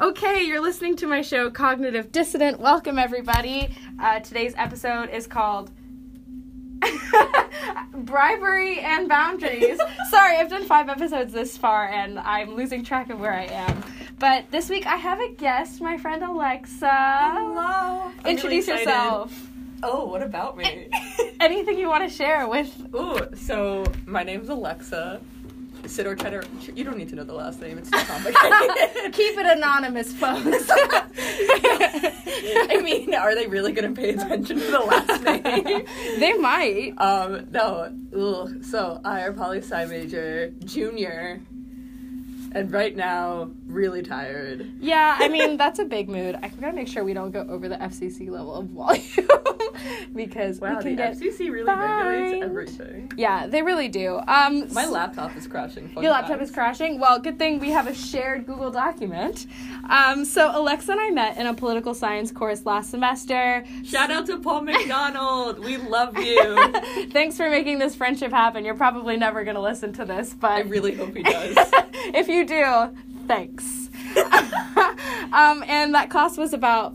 Okay, you're listening to my show, Cognitive Dissident. Welcome, everybody. Uh, today's episode is called Bribery and Boundaries. Sorry, I've done five episodes this far and I'm losing track of where I am. But this week I have a guest, my friend Alexa. Hello. I'm Introduce really yourself. Oh, what about me? Anything you want to share with. Ooh, so my name's Alexa. Sit or cheddar. You don't need to know the last name. It's too complicated. Keep it anonymous, folks. I mean, are they really gonna pay attention to the last name? they might. Um, no. Ugh. So I are poli sci major, junior, and right now really tired. Yeah, I mean that's a big mood. I gotta make sure we don't go over the FCC level of volume because Wow, we the can get. FCC really fined. regulates everything. Yeah, they really do. Um, My laptop is crashing. fun Your laptop fact. is crashing. Well, good thing we have a shared Google document. Um, so Alexa and I met in a political science course last semester. Shout out to Paul McDonald. We love you. Thanks for making this friendship happen. You're probably never gonna listen to this, but I really hope he does. if you do, thanks. um, and that class was about.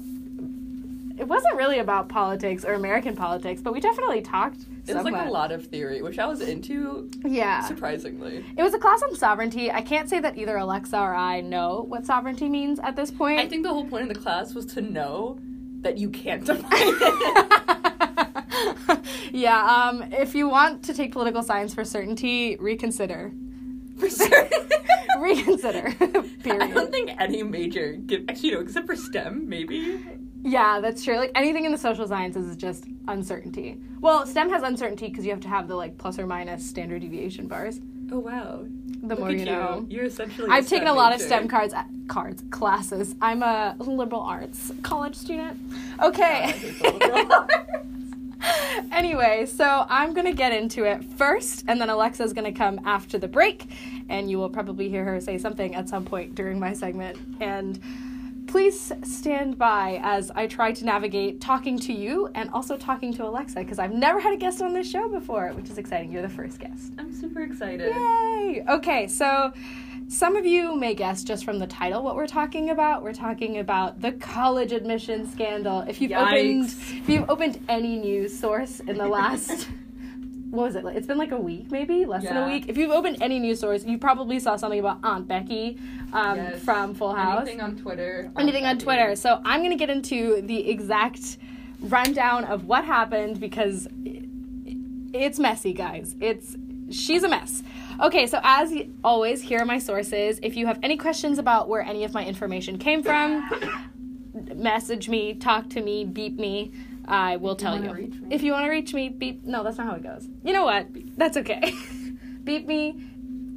It wasn't really about politics or American politics, but we definitely talked. It was like a lot of theory, which I was into Yeah. surprisingly. It was a class on sovereignty. I can't say that either Alexa or I know what sovereignty means at this point. I think the whole point of the class was to know that you can't define it. yeah, um, if you want to take political science for certainty, reconsider. For certain. Reconsider. I don't think any major give actually no, except for STEM, maybe. Yeah, that's true. Like anything in the social sciences is just uncertainty. Well, STEM has uncertainty because you have to have the like plus or minus standard deviation bars. Oh wow. The Look more at you know. You're essentially I've taken a lot of. STEM cards, uh, cards, classes. I'm a liberal arts college student. Okay. hate the liberal arts. anyway, so I'm gonna get into it first, and then Alexa's gonna come after the break, and you will probably hear her say something at some point during my segment. And please stand by as I try to navigate talking to you and also talking to Alexa, because I've never had a guest on this show before, which is exciting. You're the first guest. I'm super excited. Yay! Okay, so some of you may guess just from the title what we're talking about. We're talking about the college admission scandal. If you've opened if you've opened any news source in the last what was it? It's been like a week, maybe less than a week. If you've opened any news source, you probably saw something about Aunt Becky um, Yes. from Full House Anything on Twitter. anything on Twitter. So I'm going to get into the exact rundown of what happened because it's messy, guys. It's she's a mess. Okay, so as always, here are my sources. If you have any questions about where any of my information came from, message me, talk to me, beep me. I will If tell you. me. If you want to reach me, beep. No, that's not how it goes. You know what? That's okay. beep me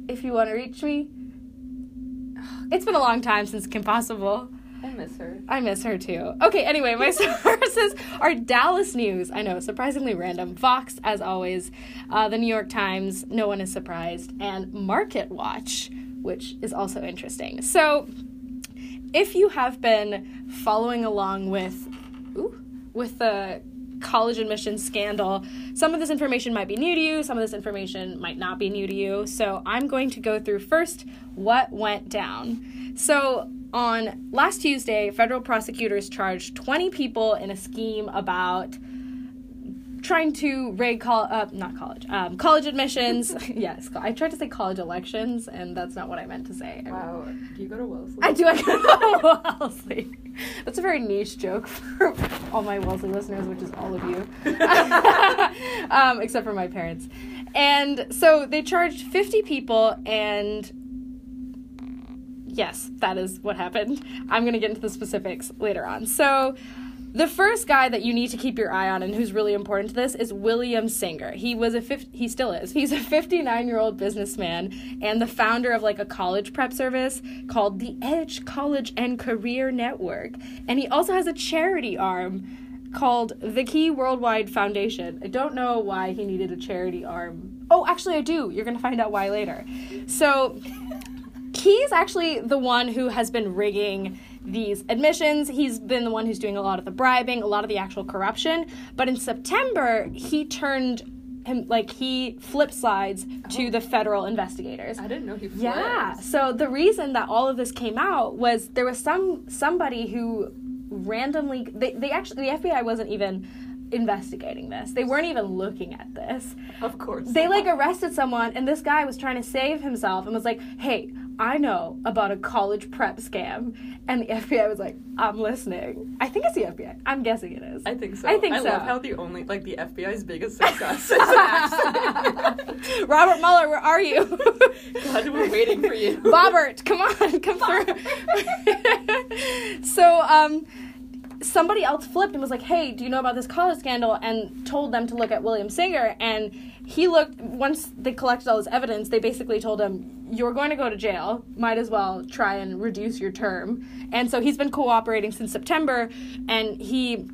if you want to reach me. It's been a long time since Kim Possible. I miss her. I miss her too. Okay, anyway, my sources are Dallas News. I know, surprisingly random. Vox, as always. Uh, the New York Times, no one is surprised. And Market Watch, which is also interesting. So, if you have been following along with, ooh, with the college admissions scandal, some of this information might be new to you, some of this information might not be new to you. So I'm going to go through first what went down. So on last Tuesday, federal prosecutors charged 20 people in a scheme about trying to rig col- uh, not college um, college admissions yes i tried to say college elections and that's not what i meant to say I Wow. Do you go to Wellesley? I do. I go to Wellesley. That's a very niche joke for all my Wellesley listeners, which is all of you, um, except for my parents. And so they charged 50 people, and yes, that is what happened. I'm going to get into the specifics later on. So. The first guy that you need to keep your eye on and who's really important to this is William Singer. He was a 50, he still is. He's a 59-year-old businessman and the founder of like a college prep service called the Edge College and Career Network. And he also has a charity arm called the Key Worldwide Foundation. I don't know why he needed a charity arm. Oh, actually I do. You're going to find out why later. So He's actually the one who has been rigging these admissions. He's been the one who's doing a lot of the bribing, a lot of the actual corruption. But in September, he turned him like he flip slides to the federal investigators. I didn't know he flipped. Yeah. So the reason that all of this came out was there was some somebody who randomly they, they actually the FBI wasn't even investigating this. They weren't even looking at this. Of course. They like arrested someone and this guy was trying to save himself and was like, "Hey, I know about a college prep scam." And the FBI was like, "I'm listening." I think it's the FBI. I'm guessing it is. I think so. I think I so. love how the only like the FBI's biggest success is. Robert Mueller, where are you? God, we're waiting for you. Bobbert, come on, come through. so, um, somebody else flipped and was like, "Hey, do you know about this college scandal?" and told them to look at William Singer. And he looked. Once they collected all this evidence, they basically told him, "You're going to go to jail. Might as well try and reduce your term." And so he's been cooperating since September. And he,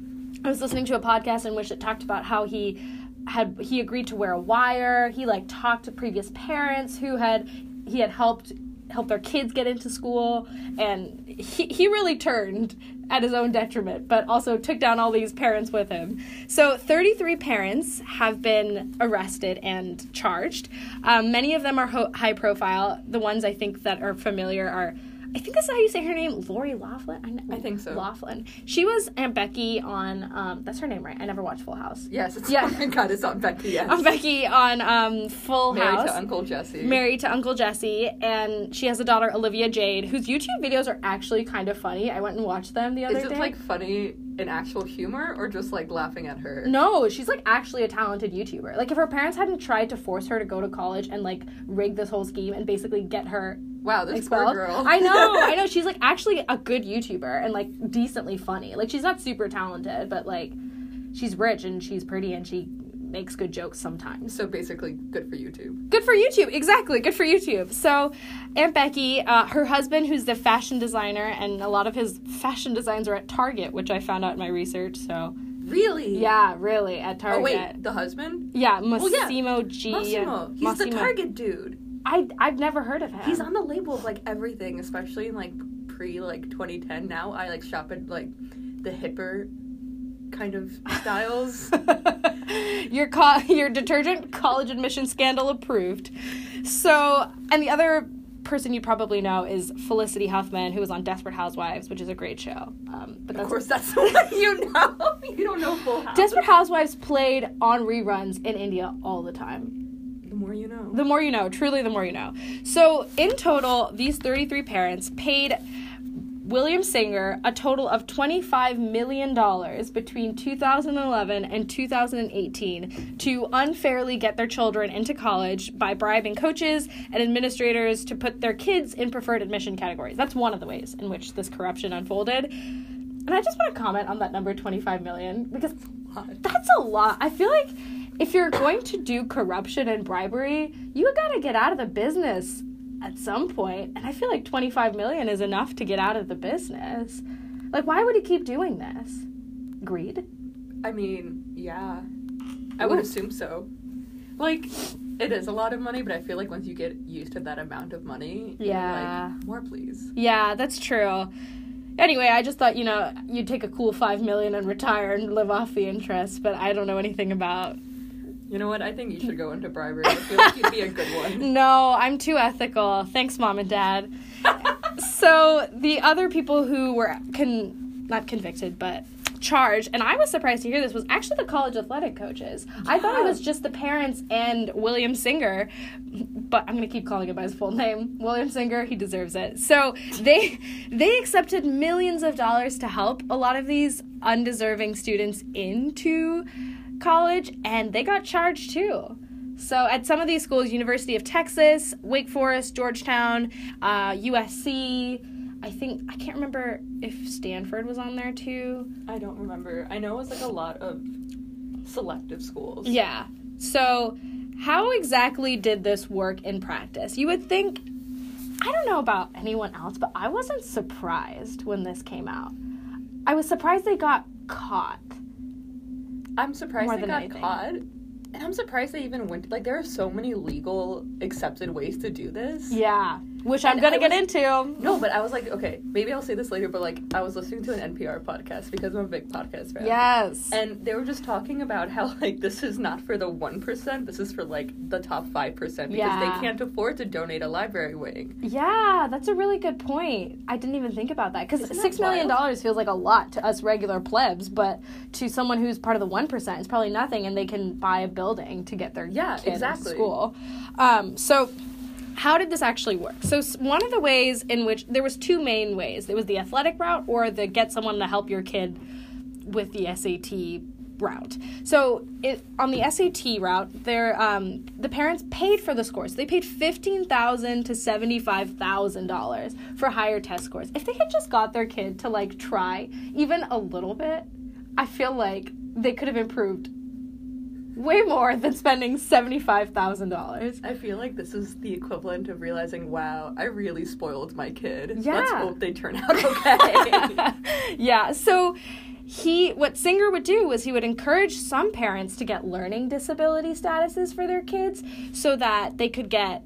I was listening to a podcast in which it talked about how he had he agreed to wear a wire. He like talked to previous parents who had he had helped help their kids get into school and he, he really turned at his own detriment but also took down all these parents with him. So 33 parents have been arrested and charged. Um, many of them are ho- high profile. The ones i think that are familiar are I think that's how you say her name, Lori Loughlin. I, I think so. Loughlin. She was Aunt Becky on. Um, that's her name, right? I never watched Full House. Yes, it's Yeah. oh my god, it's on Becky, yes. Aunt Becky on um, Full Married House. Married to Uncle Jesse. married to Uncle Jesse, and she has a daughter, Olivia Jade, whose YouTube videos are actually kind of funny. I went and watched them the other day. Is it like funny in actual humor or just like laughing at her? no, she's like actually a talented YouTuber. Like if her parents hadn't tried to force her to go to college and like rig this whole scheme and basically get her Wow, this expelled. poor girl. I know, I know. She's like actually a good YouTuber and like decently funny. Like she's not super talented, but like she's rich and she's pretty and she makes good jokes sometimes. So basically, good for YouTube. Good for YouTube, exactly. Good for YouTube. So, Aunt Becky, uh, her husband, who's the fashion designer, and a lot of his fashion designs are at Target, which I found out in my research. So, Really? yeah, really at Target. Oh wait, the husband? Yeah, Well, yeah. Massimo G. Massimo. He's the Target dude. I I've never heard of him. He's on the label of like everything, especially in like pre like 2010. Now I like shop at like the hipper kind of styles. your co- your detergent college admission scandal approved. So, and the other person you probably know is Felicity Huffman, who was on Desperate Housewives, which is a great show. Um, but of course, that's the one you know. You don't know Full House. Desperate Housewives played on reruns in India all the time. The more you know. The more you know, truly, the more you know. So, in total, these 33 parents paid William Singer a total of $25 million between 2011 and 2018 to unfairly get their children into college by bribing coaches and administrators to put their kids in preferred admission categories. That's one of the ways in which this corruption unfolded. And I just want to comment on that number 25 million because that's a lot. I feel like if you're going to do corruption and bribery, you gotta get out of the business at some. And I feel like 25 million is enough to get out of the business. Like, why would he keep doing this? Greed? I mean, yeah. I would Ooh. assume so. Like, it is a lot of money, but I feel like once you get used to that amount of money, Yeah. like, more please. Yeah, that's true. Anyway, I just thought, you know, you'd take a cool 5 million and retire and live off the interest, but I don't know anything about. You know what? I think you should go into bribery. I feel like you'd be a good one. No, I'm too ethical. Thanks, mom and dad. so the other people who were con not convicted but charged and i was surprised to hear this was actually the college athletic coaches i thought it was just the parents and william singer but i'm going to keep calling him by his full name william singer he deserves it so they they accepted millions of dollars to help a lot of these undeserving students into college and they got charged too so at some of these schools, University of Texas, Wake Forest, Georgetown, uh, USC, I think I can't remember if Stanford was on there too. I don't remember. I know it was like a lot of selective schools. Yeah. So how exactly did this work in practice? You would think I don't know about anyone else, but I wasn't surprised when this came out. I was surprised they got caught. I'm surprised More they got anything. caught. And I'm surprised they even went like there are so many legal accepted ways to do this. Yeah. Which I'm gonna I get into. No, but I was like, okay, maybe I'll say this later, but like, I was listening to an NPR podcast because I'm a big podcast fan. Yes. And they were just talking about how like this is not for the one percent. This is for like the top five percent because Yeah. they can't afford to donate a library wing. Yeah, that's a really good point. I didn't even think about that because six million dollars feels like a lot to us regular plebs, but to someone who's part of the one percent, it's probably nothing, and they can buy a building to get their Yeah, exactly. school. Um, so. How did this actually work? So one of the ways in which there was two main ways. There was the athletic route or the get someone to help your kid with the SAT route. So it, on the SAT route, there um, the parents paid for the scores. They paid fifteen thousand to seventy five thousand dollars for higher test scores. If they had just got their kid to like try even a little bit, I feel like they could have improved way more than spending seventy five thousand dollars. I feel like this is the equivalent of realizing, wow, I really spoiled my kid. Let's hope they turn out okay. yeah. So he what Singer would do was he would encourage some parents to get learning disability statuses for their kids so that they could get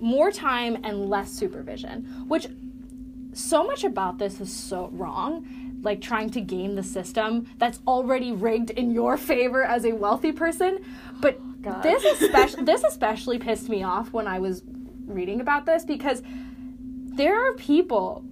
more time and less supervision, which so much about this is so wrong. Like trying to game the system that's already rigged in your favor as a wealthy person. But oh, God. this especially this especially pissed me off when I was reading about this because there are people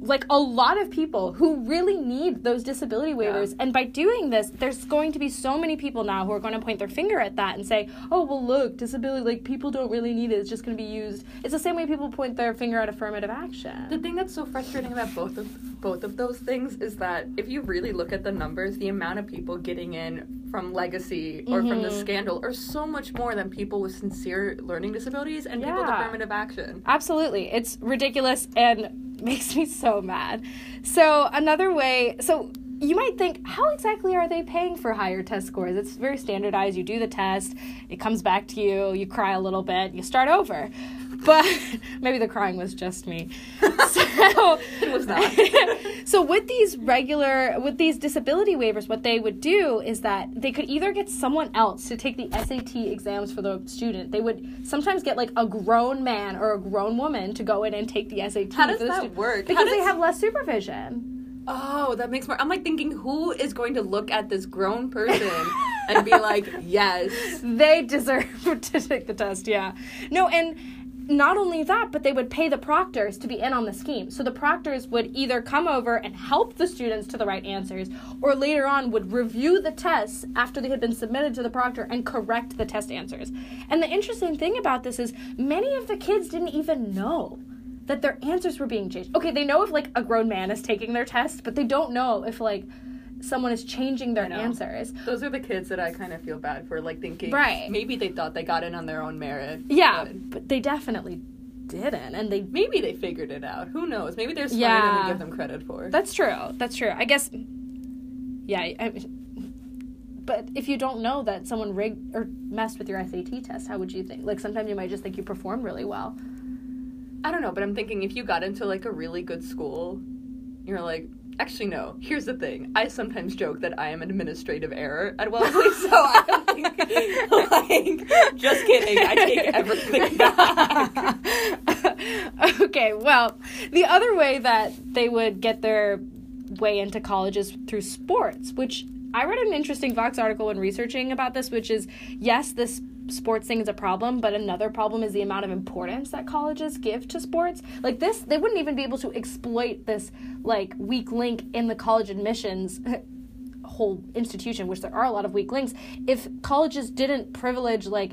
like a lot of people who really need those disability waivers. And by doing this there's going to be so many people now who are going to point their finger at that and say oh well look disability like people don't really need it. It's just going to be used. It's the same way people point their finger at affirmative action. The thing that's so frustrating about both of both of those things is that if you really look at the numbers, the amount of people getting in from legacy or from the Mhm. scandal are so much more than people with sincere learning disabilities and people with Yeah. affirmative action. Absolutely. It's ridiculous and makes me so mad. So, another way, so you might think, how exactly are they paying for higher test scores? It's very standardized. You do the test, it comes back to you, you cry a little bit, you start over. But maybe the crying was just me. So, It was not. so with these regular with these disability waivers what they would do is that they could either get someone else to take the SAT exams for the student they would sometimes get like a grown man or a grown woman to go in and take the SAT How does that student work? Because they have less supervision Oh, that makes more. I'm like thinking, who is going to look at this grown person and be like, yes. they deserve to take the test yeah no and not only that but they would pay the proctors to be in on the scheme. So the proctors would either come over and help the students to the right answers or later on would review the tests after they had been submitted to the proctor and correct the test answers. And the interesting thing about this is many of the kids didn't even know that their answers were being changed. Okay they know if like a grown man is taking their test but they don't know if like someone is changing their answers Those are the kids that I kind of feel bad for, like thinking, Right. Maybe they thought they got in on their own merit. Yeah, but but they definitely didn't, and they. Maybe they figured it out. Who knows? Maybe they're smarter than Yeah. we give them credit for. That's true. That's true. I guess. Yeah, I, but if you don't know that someone rigged or messed with your SAT test, how would you think? Like sometimes you might just think you performed really well. I don't know, but I'm thinking if you got into like a really good school, you're like, actually no. Here's the thing. I sometimes joke that I am an administrative error at Wellesley, so I think, like, just kidding. I take everything back. okay, well, the other way that they would get their way into college is through sports, which I read an interesting Vox article when researching about this, which is yes, this sports thing is a problem, but another problem is the amount of importance that colleges give to sports. Like this, they wouldn't even be able to exploit this like weak link in the college admissions whole institution, which there are a lot of weak links, if colleges didn't privilege like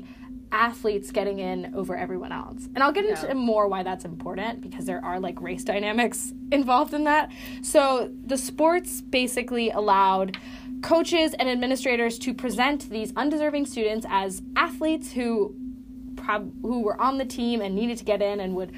athletes getting in over everyone else. And I'll get Yeah. into more why that's important because there are like race dynamics involved in that. So the sports basically allowed coaches and administrators to present these undeserving students as athletes who prob- who were on the team and needed to get in and would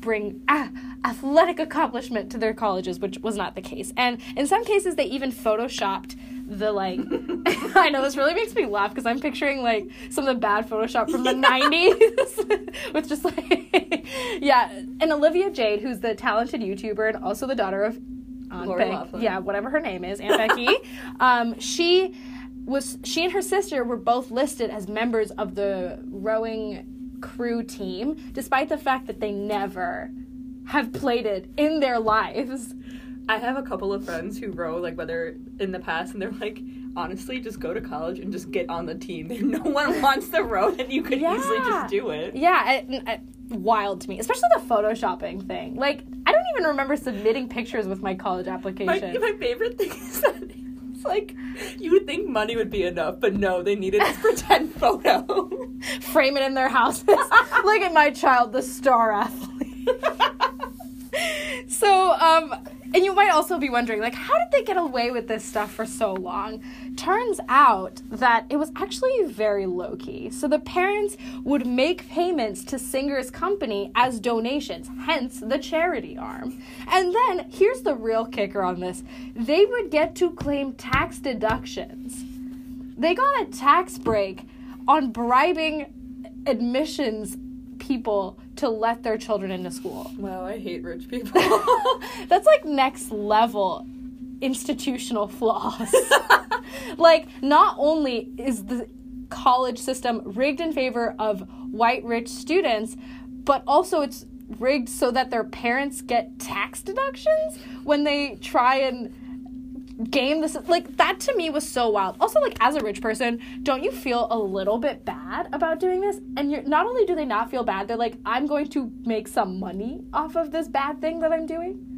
bring ah, athletic accomplishment to their colleges, which was not the case. And in some cases, they even photoshopped the like. I know this really makes me laugh because I'm picturing like some of the bad Photoshop from the '90s with just like yeah. And Olivia Jade, who's the talented YouTuber and also the daughter of Aunt Lori Beck- yeah, whatever her name is, Aunt Becky. um, she was she and her sister were both listed as members of the rowing crew team, despite the fact that they never have played it in their lives. I have a couple of friends who row, like whether in the past, and they're like, honestly, just go to college and just get on the team. No one wants to row, and you could easily just do it. Yeah, it, it- wild to me, especially the photoshopping thing. Like, I don't even remember submitting pictures with my college My, application. my favorite thing is that it's like you would think money would be enough, but no, they needed this pretend photo. Frame it in their houses. Look at my child, the star athlete. so, um, and you might also be wondering, like, how did they get away with this stuff for so long? Turns out that it was actually very low key. So the parents would make payments to Singer's company as donations, hence the charity arm. And then here's the real kicker on this they would get to claim tax deductions. They got a tax break on bribing admissions people to let their children into school. wow, I hate rich people. That's like next level institutional flaws. like, not only is the college system rigged in favor of white rich students, but also it's rigged so that their parents get tax deductions when they try and game this is like that to me was so wild. Also like as a rich person don't you feel a little bit bad about doing this? And you're not only do they not feel bad they're like i'm going to make some money off of this bad thing that i'm doing.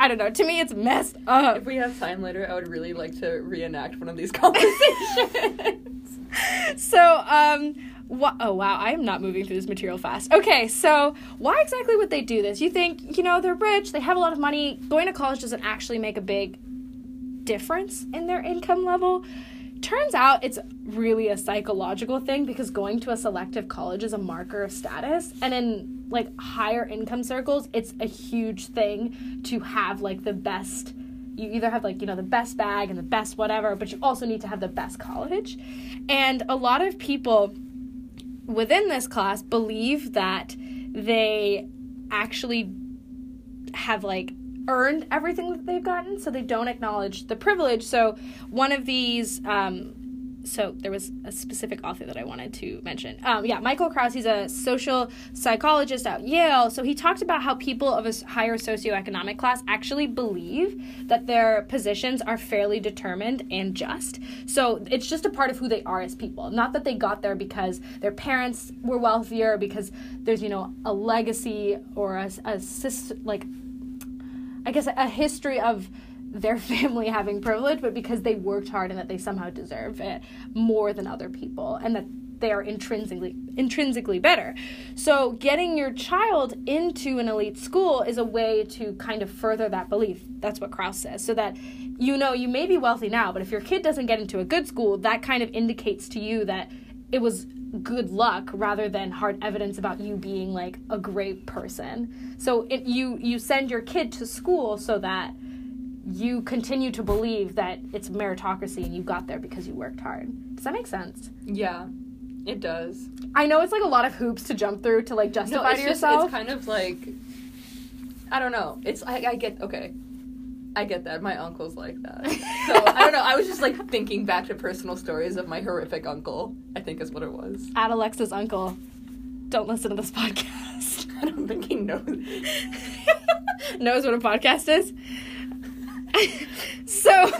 I don't know. To me it's messed up. If we have time later, I would really like to reenact one of these conversations. so um wha- oh wow i am not moving through this material fast. Okay so why exactly would they do this? You think you know they're rich they have a lot of money going to college doesn't actually make a big difference in their income level. Turns out it's really a psychological thing because going to a selective college is a marker of status. And in like higher income circles it's a huge thing to have like the best you either have like you know the best bag and the best whatever but you also need to have the best college. And a lot of people within this class believe that they actually have like earned everything that they've gotten so they don't acknowledge the privilege so one of these um, so there was a specific author that I wanted to mention. Um, yeah, Michael Kraus. He's a social psychologist at Yale. So he talked about how people of a higher socioeconomic class actually believe that their positions are fairly determined and just. So it's just a part of who they are as people. Not that they got there because their parents were wealthier, because there's you know a legacy or a, a like guess a history of their family having privilege, but because they worked hard and that they somehow deserve it more than other people, and that they are intrinsically intrinsically better. So getting your child into an elite school is a way to kind of further that belief. That's what Kraus says. So that you know you may be wealthy now, but if your kid doesn't get into a good school, that kind of indicates to you that it was good luck rather than hard evidence about you being like a great person. So it, you you send your kid to school so that you continue to believe that it's meritocracy and you got there because you worked hard. Does that make sense? yeah, it does. I know it's like a lot of hoops to jump through to like justify it's to just- yourself. it's kind of like I don't know. It's I, I get okay. I get that. My uncle's like that. So I don't know. I was just like thinking back to personal stories of my horrific uncle. I think is what it was. At Alexa's uncle, don't listen to this podcast. I don't think he knows. knows what a podcast is. so,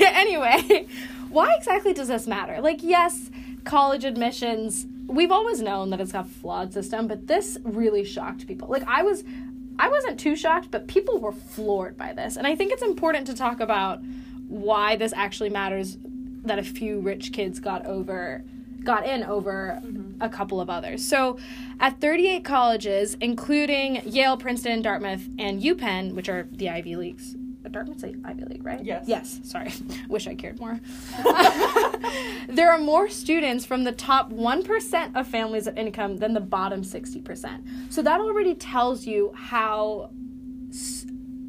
anyway, why exactly does this matter? Like, yes, college admissions, we've always known that it's got a flawed system, but this really shocked people. Like, I was. I wasn't too shocked, but people were floored by this. And I think it's important to talk about why this actually matters that a few rich kids got over got in over mm-hmm. a couple of others. So, at 38 colleges, including Yale, Princeton, Dartmouth, and UPenn, which are the Ivy Leagues. Dartmouth's a Ivy League, right? Yes. Yes. Sorry. Wish I cared more. there are more students from the top 1% of families of income than the bottom 60%. So that already tells you how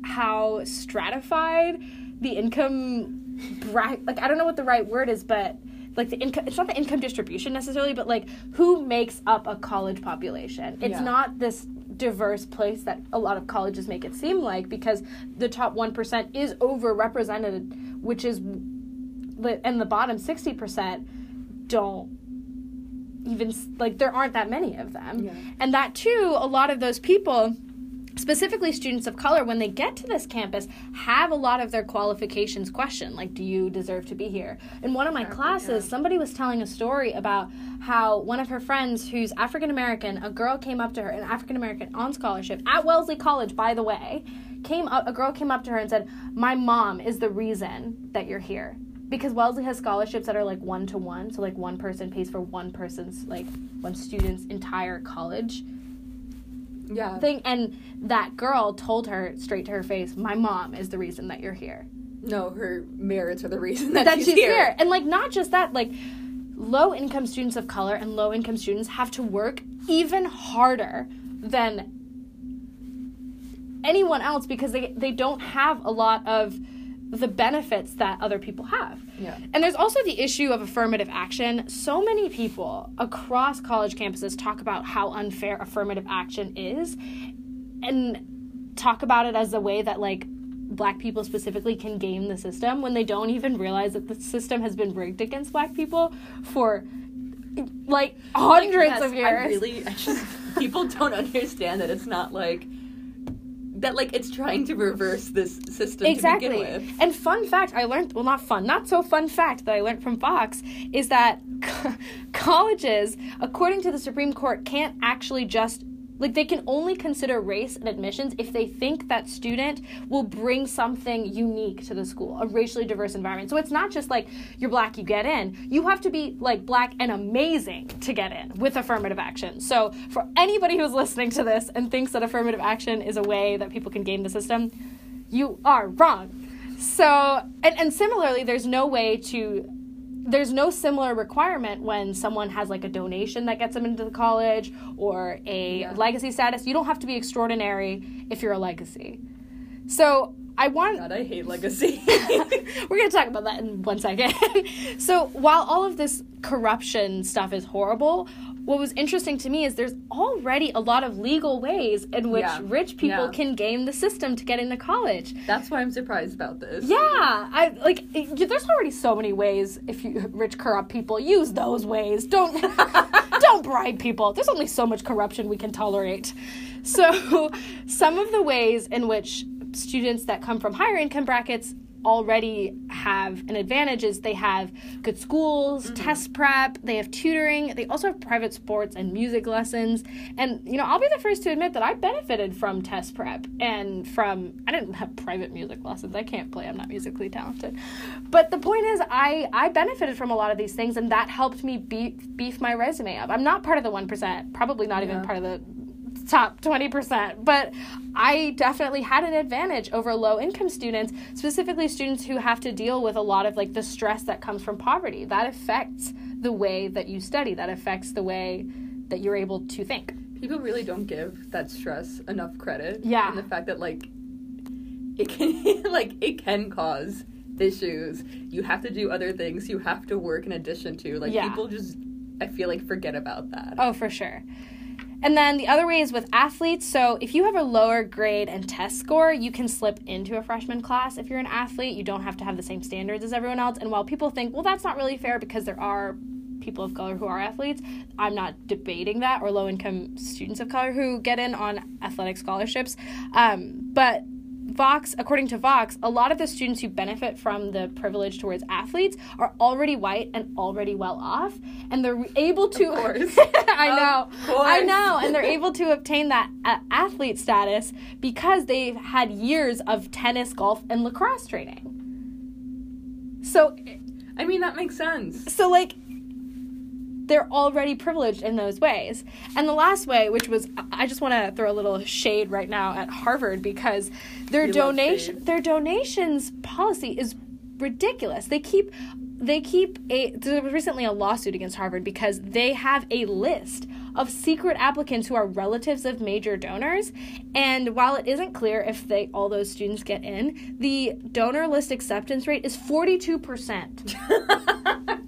how stratified the income bra- like I don't know what the right word is, but like the income it's not the income distribution necessarily, but like who makes up a college population. It's Yeah. not this diverse place that a lot of colleges make it seem like because the top 1% is overrepresented, which is and the bottom 60% don't even like there aren't that many of them. Yeah. And that too, a lot of those people specifically students of color when they get to this campus have a lot of their qualifications questioned like do you deserve to be here? In one of my classes somebody was telling a story about how one of her friends who's african american a girl came up to her an african american on scholarship at wellesley college by the way came up a girl came up to her and said my mom is the reason that you're here. Because wellesley has scholarships that are like one to one so like one person pays for one person's like one student's entire college Yeah. thing and that girl told her straight to her face my mom is the reason that you're here no, her merits are the reason that, that she's, she's here. here and like not just that like low income students of color and low income students have to work even harder than anyone else because they they don't have a lot of the benefits that other people have Yeah. and there's also the issue of affirmative action. So many people across college campuses talk about how unfair affirmative action is and talk about it as a way that like black people specifically can game the system when they don't even realize that the system has been rigged against black people for like hundreds Like, yes, of years. I really, I just, people don't understand that it's not like that. Like it's trying to reverse this system exactly. to begin with. And fun fact I learned, well, not fun, not so fun fact that I learned from Vox is that colleges, according to the Supreme Court, can't actually just. Like, they can only consider race and admissions if they think that student will bring something unique to the school, a racially diverse environment. So it's not just like you're black, you get in. You have to be like black and amazing to get in with affirmative action. So for anybody who's listening to this and thinks that affirmative action is a way that people can game the system, you are wrong. So, and, and similarly, there's no way to, there's no similar requirement when someone has like a donation that gets them into the college or a Yeah. legacy status. You don't have to be extraordinary if you're a legacy. So, I want God, I hate legacy. we're going to talk about that in one second. so, while all of this corruption stuff is horrible, what was interesting to me is there's already a lot of legal ways in which Yeah. rich people Yeah. can game the system to get into college. That's why I'm surprised about this. Yeah, I like. it- there's already so many ways. If you rich corrupt people use those ways, don't don't bribe people. There's only so much corruption we can tolerate. So, some of the ways in which students that come from higher income brackets already have an advantage is they have good schools, mm-hmm. test prep, they have tutoring, they also have private sports and music lessons. And you know, I'll be the first to admit that I benefited from test prep and from I didn't have private music lessons. I can't play. I'm not musically talented. But the point is I I benefited from a lot of these things and that helped me beef beef my resume up. I'm not part of the 1%, probably not even part of the top 20%, but I definitely had an advantage over low income students, specifically students who have to deal with a lot of like the stress that comes from poverty. That affects the way that you study, that affects the way that you're able to think. People really don't give that stress enough credit. Yeah. And the fact that like it can like it can cause issues. You have to do other things. You have to work in addition to. Like Yeah. people just I feel like forget about that. Oh, for sure. And then the other way is with athletes. So if you have a lower grade and test score, you can slip into a freshman class. If you're an athlete, you don't have to have the same standards as everyone else. And while people think, well, that's not really fair because there are people of color who are athletes, I'm not debating that, or low income students of color who get in on athletic scholarships. Um, but Vox, according to Vox, a lot of the students who benefit from the privilege towards athletes are already white and already well off, and they're able to. Of course. I know, course. I know, and they're able to obtain that uh, athlete status because they've had years of tennis, golf, and lacrosse training. So, I mean that makes sense. so like they're already privileged in those ways. And the last way, which was I just want to throw a little shade right now at Harvard because their You donation their donations policy is ridiculous. They keep they keep a there was recently a lawsuit against Harvard because they have a list of secret applicants who are relatives of major donors and while it isn't clear if they all those students get in the donor list acceptance rate is 42%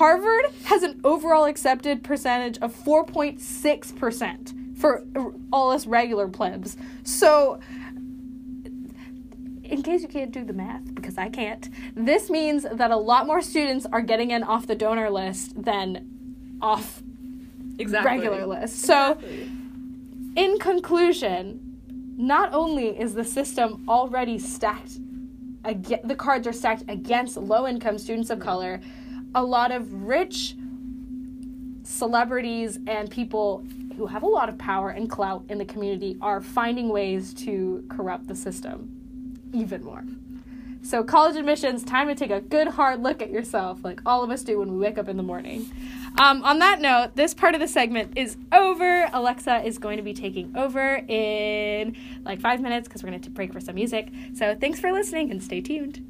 Harvard has an overall accepted percentage of 4.6% for uh, all us regular plebs. So, in case you can't do the math, because I can't, this means that a lot more students are getting in off the donor list than off Exactly. regular list. So, Exactly. in conclusion, not only is the system already stacked, ag- the cards are stacked against low income students of color, a lot of rich celebrities and people who have a lot of power and clout in the community are finding ways to corrupt the system even more. So, college admissions, time to take a good hard look at yourself, like all of us do when we wake up in the morning. Um, on that note, this part of the segment is over. Alexa is going to be taking over in like five minutes because we're going to break for some music. So, thanks for listening and stay tuned.